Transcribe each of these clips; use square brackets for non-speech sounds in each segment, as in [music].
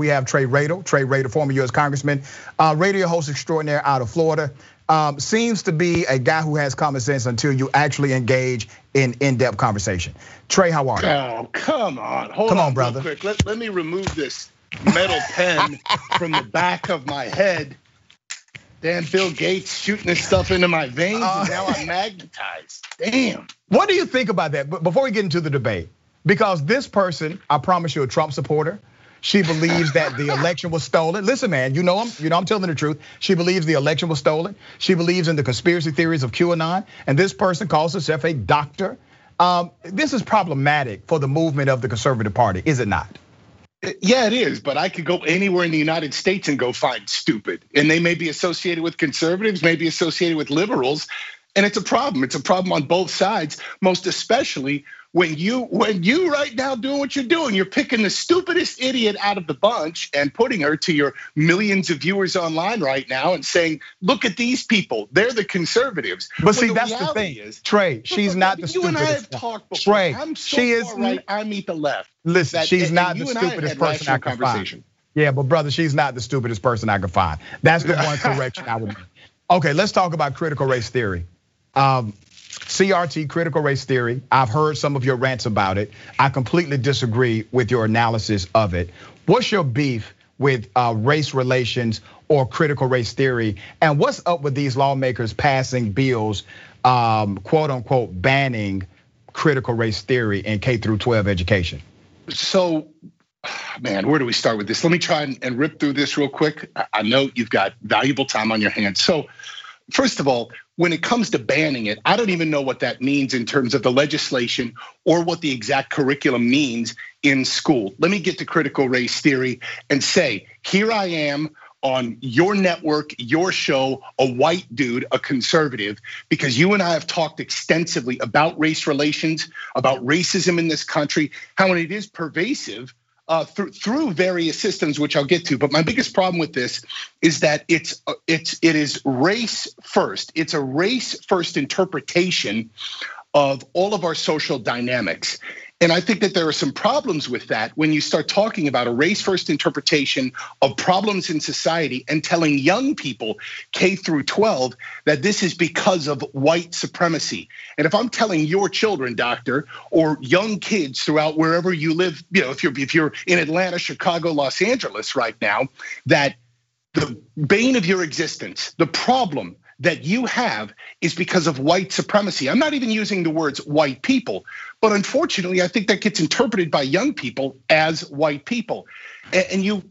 we have Trey Radel. Trey Radel, former U.S. Congressman, uh, radio host extraordinaire out of Florida. Um, seems to be a guy who has common sense until you actually engage in in-depth conversation. Trey, how are you? Oh, come on. Hold come on, on brother. Quick. Let, let me remove this metal [laughs] pen from the back of my head. Damn, Bill Gates shooting this stuff into my veins, uh, and now I'm [laughs] magnetized. Damn. What do you think about that? But before we get into the debate, because this person, I promise you, a Trump supporter. She believes that the election was stolen. Listen, man, you know I'm, you know I'm telling the truth. She believes the election was stolen. She believes in the conspiracy theories of QAnon. And this person calls herself a doctor. Um, this is problematic for the movement of the conservative party, is it not? Yeah, it is, but I could go anywhere in the United States and go find stupid. And they may be associated with conservatives, may be associated with liberals. And it's a problem. It's a problem on both sides, most especially when you when you right now doing what you're doing you're picking the stupidest idiot out of the bunch and putting her to your millions of viewers online right now and saying look at these people. They're the conservatives. But see the that's the thing. is trey [laughs] she's not the you stupidest and i have talked before. Trey i'm so she is right i meet the left. Listen she's not the stupidest person i can find. yeah but brother she's not the stupidest person i can find. That's the one correction i would make. [laughs] Okay let's talk about critical race theory. Um, CRT, critical race theory. I've heard some of your rants about it. I completely disagree with your analysis of it. What's your beef with uh, race relations or critical race theory? And what's up with these lawmakers passing bills, um, quote unquote, banning critical race theory in K through 12 education? So, man, where do we start with this? Let me try and rip through this real quick. I know you've got valuable time on your hands. So, first of all, when it comes to banning it, I don't even know what that means in terms of the legislation or what the exact curriculum means in school. Let me get to critical race theory and say, here I am on your network, your show, a white dude, a conservative, because you and I have talked extensively about race relations, about racism in this country, how it is pervasive uh, through through various systems, which I'll get to. But my biggest problem with this is that it's uh, it's it is race first. It's a race first interpretation of all of our social dynamics. And I think that there are some problems with that when you start talking about a race first interpretation of problems in society and telling young people K through 12 that this is because of white supremacy. And if I'm telling your children, doctor, or young kids throughout wherever you live, you know, if you're if you're in Atlanta, Chicago, Los Angeles right now, that the bane of your existence, the problem that you have is because of white supremacy. I'm not even using the words white people, but unfortunately, I think that gets interpreted by young people as white people. And you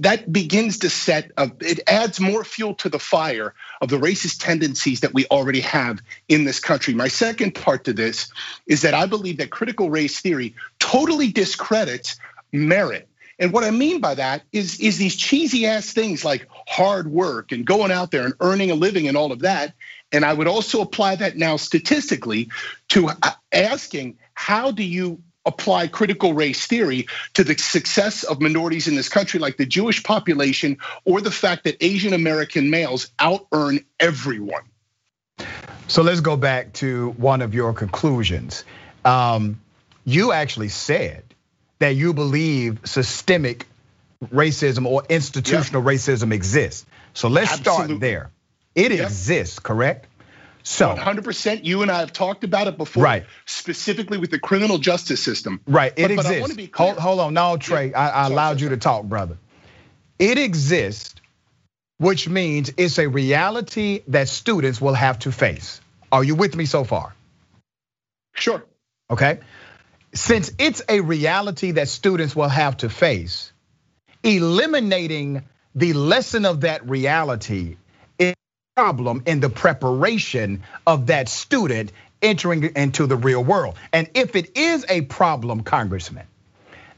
that begins to set it adds more fuel to the fire of the racist tendencies that we already have in this country. My second part to this is that I believe that critical race theory totally discredits merit and what I mean by that is, is these cheesy ass things like hard work and going out there and earning a living and all of that. And I would also apply that now statistically to asking how do you apply critical race theory to the success of minorities in this country, like the Jewish population, or the fact that Asian American males out earn everyone. So let's go back to one of your conclusions. Um, you actually said that you believe systemic racism or institutional yep. racism exists. So let's Absolutely. start there. It yep. exists, correct? So 100%. You and I have talked about it before, right? Specifically with the criminal justice system, right? It but, exists. But hold, hold, on, no, Trey. Yeah. I, I allowed you to talk, brother. It exists, which means it's a reality that students will have to face. Are you with me so far? Sure. Okay since it's a reality that students will have to face, eliminating the lesson of that reality is a problem in the preparation of that student entering into the real world. And if it is a problem, Congressman,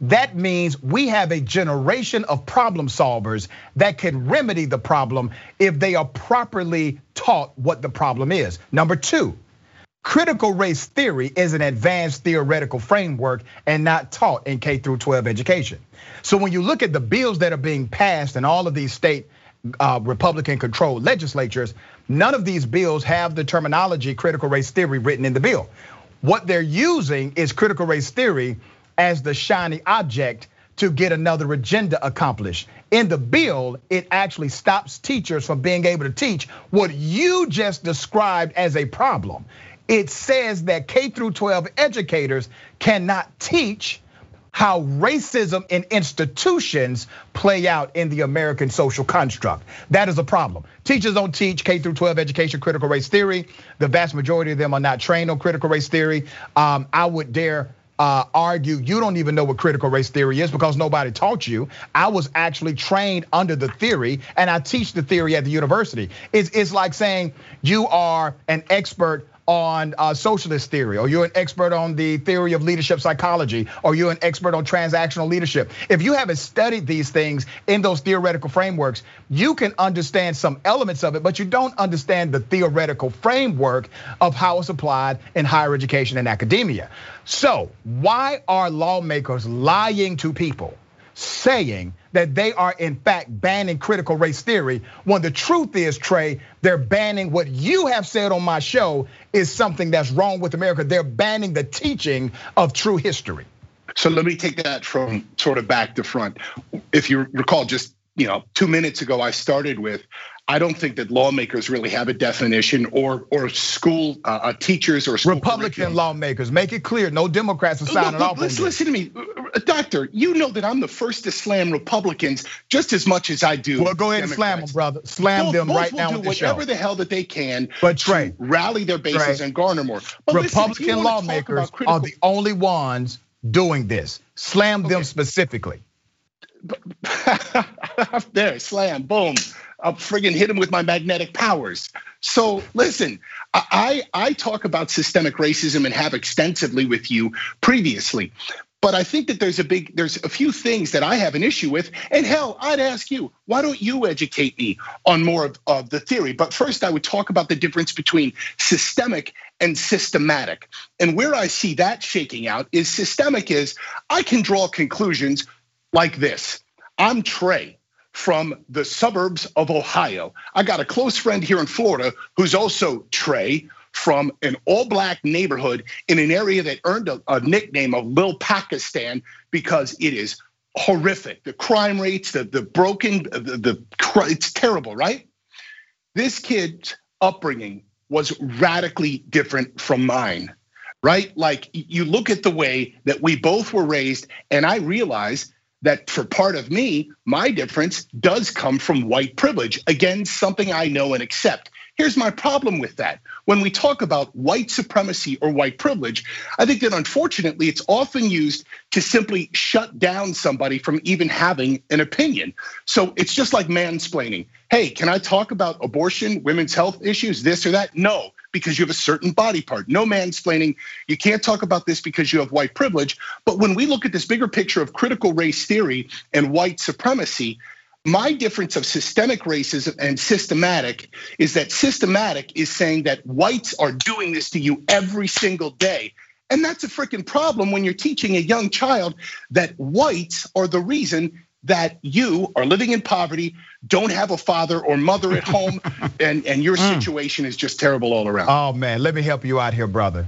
that means we have a generation of problem solvers that can remedy the problem if they are properly taught what the problem is. Number two, Critical race theory is an advanced theoretical framework and not taught in K through 12 education. So when you look at the bills that are being passed in all of these state uh, Republican controlled legislatures, none of these bills have the terminology critical race theory written in the bill. What they're using is critical race theory as the shiny object to get another agenda accomplished. In the bill, it actually stops teachers from being able to teach what you just described as a problem. It says that K through 12 educators cannot teach how racism in institutions play out in the American social construct. That is a problem. Teachers don't teach K through 12 education critical race theory. The vast majority of them are not trained on critical race theory. Um, I would dare uh, argue you don't even know what critical race theory is because nobody taught you. I was actually trained under the theory and I teach the theory at the university. It's, it's like saying you are an expert on uh, socialist theory, or you're an expert on the theory of leadership psychology, or you're an expert on transactional leadership. If you haven't studied these things in those theoretical frameworks, you can understand some elements of it, but you don't understand the theoretical framework of how it's applied in higher education and academia. So, why are lawmakers lying to people? Saying that they are in fact banning critical race theory when the truth is, Trey, they're banning what you have said on my show is something that's wrong with America. They're banning the teaching of true history. So let me take that from sort of back to front. If you recall, just you know, two minutes ago, I started with I don't think that lawmakers really have a definition, or or school uh, uh teachers or Republican lawmakers. Make it clear, no Democrats are signing look, off. Listen, listen to me, uh, doctor. You know that I'm the first to slam Republicans just as much as I do. Well, go ahead Democrats. and slam them, brother. Slam both, them both right now. Do whatever show. the hell that they can. But Trey, rally their bases Trey, and garner more. But Republican listen, lawmakers critical- are the only ones doing this. Slam okay. them specifically. [laughs] there, slam, boom. I'll friggin' hit him with my magnetic powers. So listen, I I talk about systemic racism and have extensively with you previously. But I think that there's a big, there's a few things that I have an issue with. And hell, I'd ask you, why don't you educate me on more of, of the theory? But first, I would talk about the difference between systemic and systematic. And where I see that shaking out is systemic is I can draw conclusions like this. I'm Trey from the suburbs of Ohio. I got a close friend here in Florida who's also Trey from an all black neighborhood in an area that earned a, a nickname of Little Pakistan because it is horrific. The crime rates, the, the broken, the, the it's terrible, right? This kid's upbringing was radically different from mine, right? Like you look at the way that we both were raised, and I realize that for part of me, my difference does come from white privilege. Again, something I know and accept. Here's my problem with that. When we talk about white supremacy or white privilege, I think that unfortunately it's often used to simply shut down somebody from even having an opinion. So it's just like mansplaining. Hey, can I talk about abortion, women's health issues, this or that? No because you have a certain body part. No mansplaining. You can't talk about this because you have white privilege. But when we look at this bigger picture of critical race theory and white supremacy, my difference of systemic racism and systematic is that systematic is saying that whites are doing this to you every single day. And that's a freaking problem when you're teaching a young child that whites are the reason that you are living in poverty, don't have a father or mother at home, [laughs] and, and your hmm. situation is just terrible all around. Oh man, let me help you out here, brother.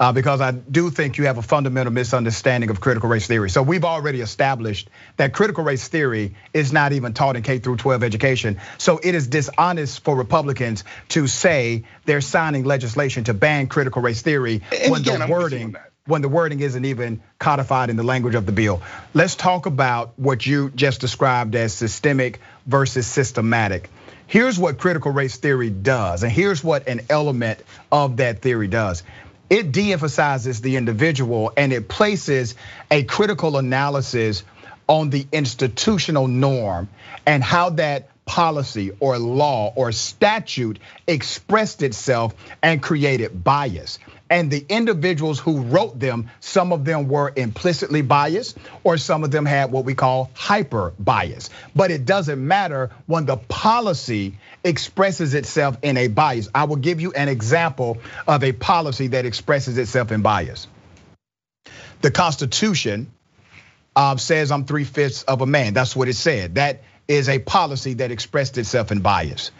Uh, because I do think you have a fundamental misunderstanding of critical race theory. So we've already established that critical race theory is not even taught in K through 12 education. So it is dishonest for Republicans to say they're signing legislation to ban critical race theory and when again, the wording when the wording isn't even codified in the language of the bill. Let's talk about what you just described as systemic versus systematic. Here's what critical race theory does, and here's what an element of that theory does. It de emphasizes the individual and it places a critical analysis on the institutional norm and how that policy or law or statute expressed itself and created bias and the individuals who wrote them, some of them were implicitly biased, or some of them had what we call hyper bias. But it doesn't matter when the policy expresses itself in a bias. I will give you an example of a policy that expresses itself in bias. The Constitution uh, says I'm three fifths of a man. That's what it said. That is a policy that expressed itself in bias.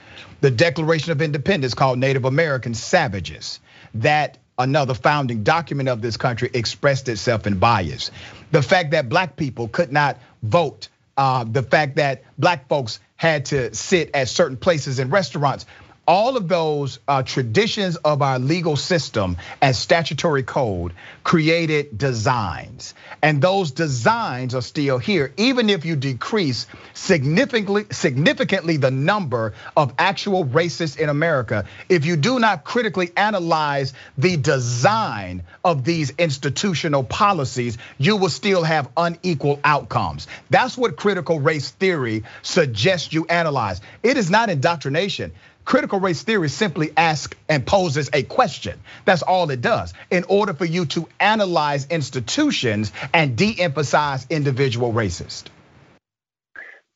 The Declaration of Independence called Native Americans savages. That another founding document of this country expressed itself in bias. The fact that black people could not vote, uh, the fact that black folks had to sit at certain places in restaurants all of those uh, traditions of our legal system and statutory code created designs. And those designs are still here, even if you decrease significantly, significantly the number of actual racists in America. If you do not critically analyze the design of these institutional policies, you will still have unequal outcomes. That's what critical race theory suggests you analyze. It is not indoctrination. Critical race theory simply asks and poses a question. That's all it does. In order for you to analyze institutions and de-emphasize individual racists.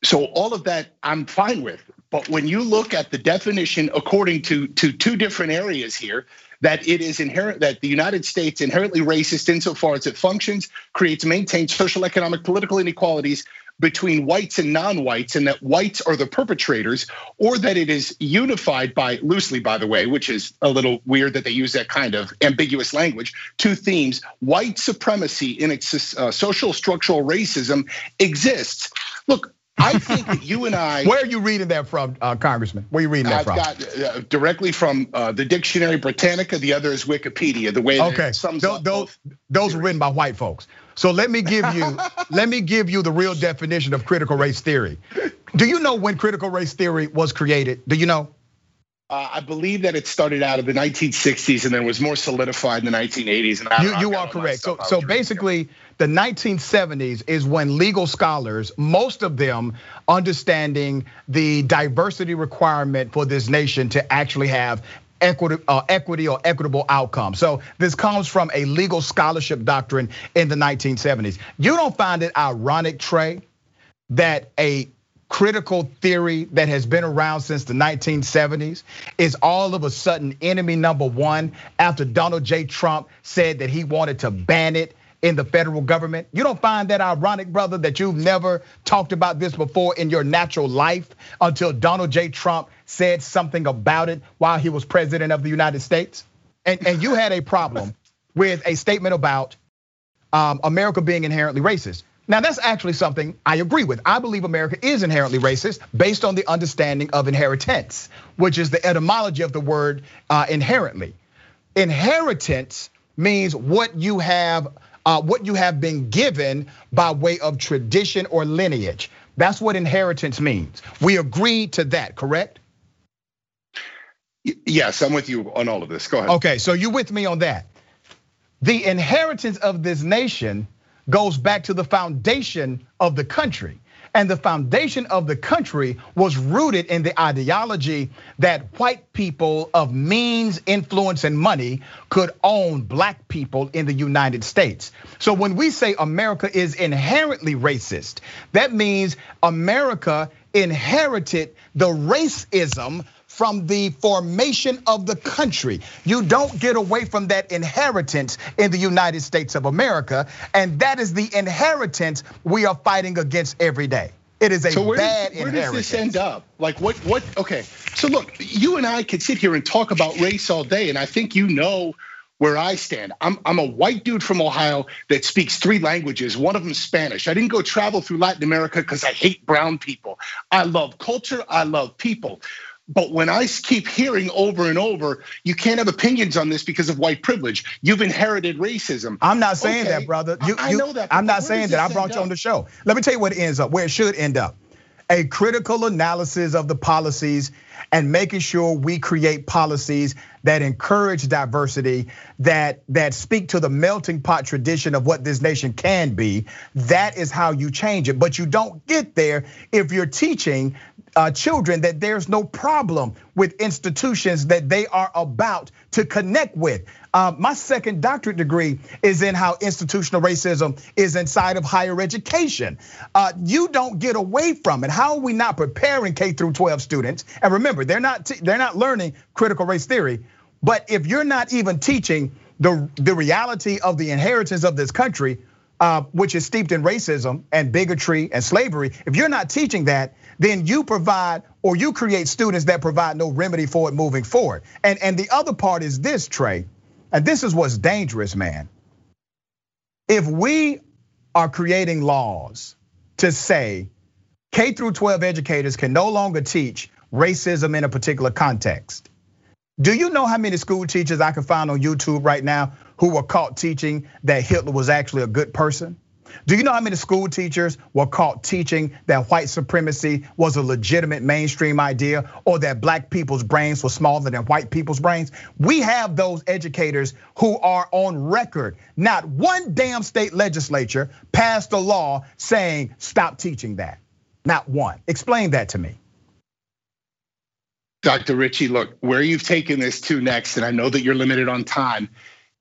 So all of that I'm fine with. But when you look at the definition according to, to two different areas here, that it is inherent that the United States inherently racist insofar as it functions, creates, maintains social, economic, political inequalities, between whites and non-whites and that whites are the perpetrators or that it is unified by loosely by the way which is a little weird that they use that kind of ambiguous language two themes white supremacy in its uh, social structural racism exists look I think that you and I. [laughs] Where are you reading that from, uh, Congressman? Where are you reading that I've from? I've got uh, directly from uh, the Dictionary Britannica. The other is Wikipedia. The way okay, sums those, up those, those were written by white folks. So let me give you, [laughs] let me give you the real definition of critical race theory. Do you know when critical race theory was created? Do you know? Uh, I believe that it started out of the 1960s and then was more solidified in the 1980s. And you, you are correct. So, so basically, the 1970s is when legal scholars, most of them understanding the diversity requirement for this nation to actually have equity, uh, equity or equitable outcome. So this comes from a legal scholarship doctrine in the 1970s. You don't find it ironic, Trey, that a critical theory that has been around since the 1970s is all of a sudden enemy number one after Donald J. Trump said that he wanted to ban it in the federal government. You don't find that ironic, brother, that you've never talked about this before in your natural life until Donald J. Trump said something about it while he was president of the United States? And, and you had a problem [laughs] with a statement about um, America being inherently racist. Now, that's actually something I agree with. I believe America is inherently racist based on the understanding of inheritance, which is the etymology of the word uh, inherently. Inheritance means what you have uh, what you have been given by way of tradition or lineage. That's what inheritance means. We agree to that, correct? Yes, I'm with you on all of this. Go ahead. Okay, so you're with me on that. The inheritance of this nation goes back to the foundation of the country. And the foundation of the country was rooted in the ideology that white people of means, influence, and money could own black people in the United States. So when we say America is inherently racist, that means America inherited the racism from the formation of the country. You don't get away from that inheritance in the United States of America. And that is the inheritance we are fighting against every day. It is a so where bad does, where inheritance. Where does this end up? Like what? What? Okay. So look, you and I could sit here and talk about race all day, and I think you know where I stand. I'm, I'm a white dude from Ohio that speaks three languages, one of them Spanish. I didn't go travel through Latin America because I hate brown people. I love culture, I love people. But when I keep hearing over and over, you can't have opinions on this because of white privilege. You've inherited racism. I'm not saying okay. that, brother. You, I, know that. I'm not saying that. I brought you on the show. Let me tell you what it ends up, where it should end up. A critical analysis of the policies and making sure we create policies that encourage diversity, that that speak to the melting pot tradition of what this nation can be. That is how you change it. But you don't get there if you're teaching children that there's no problem with institutions that they are about to connect with. Uh, my second doctorate degree is in how institutional racism is inside of higher education. Uh, you don't get away from it. How are we not preparing K through 12 students? And remember, they're not they're not learning critical race theory. But if you're not even teaching the the reality of the inheritance of this country, uh, Uh, which is steeped in racism and bigotry and slavery, if you're not teaching that, then you provide or you create students that provide no remedy for it moving forward. And and the other part is this, Trey. and this is what's dangerous, man. If we are creating laws to say K through 12 educators can no longer teach racism in a particular context. Do you know how many school teachers I can find on YouTube right now who were caught teaching that Hitler was actually a good person? Do you know how many school teachers were caught teaching that white supremacy was a legitimate mainstream idea or that black people's brains were smaller than white people's brains? We have those educators who are on record. Not one damn state legislature passed a law saying stop teaching that. Not one. Explain that to me. Dr. Richey, look, where you've taken this to next, and I know that you're limited on time,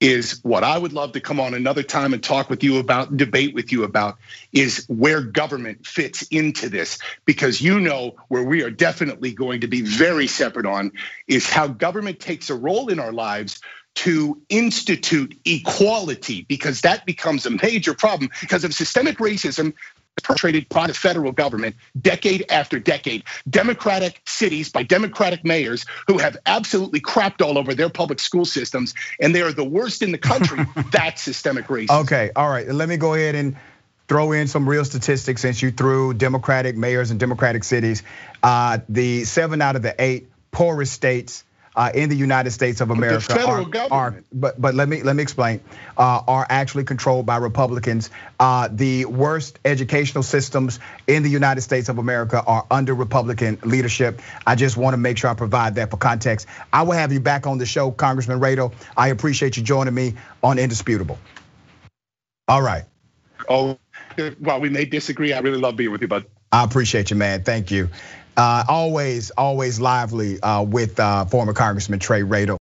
is what I would love to come on another time and talk with you about, debate with you about, is where government fits into this. Because you know where we are definitely going to be very separate on is how government takes a role in our lives to institute equality because that becomes a major problem because of systemic racism perpetrated by the federal government decade after decade. Democratic cities by Democratic mayors who have absolutely crapped all over their public school systems, and they are the worst in the country. [laughs] That's systemic racism. Okay, all right. Let me go ahead and throw in some real statistics since you threw Democratic mayors and Democratic cities. Uh, the seven out of the eight poorest states in the United States of America are, are, but but let me let me explain uh, are actually controlled by Republicans. Uh, the worst educational systems in the United States of America are under Republican leadership. I just want to make sure I provide that for context. I will have you back on the show, Congressman Radel. I appreciate you joining me on Indisputable. All right. Oh, while we may disagree, I really love being with you, bud. I appreciate you, man. Thank you. Uh, always, always lively uh, with uh, former Congressman Trey Radel.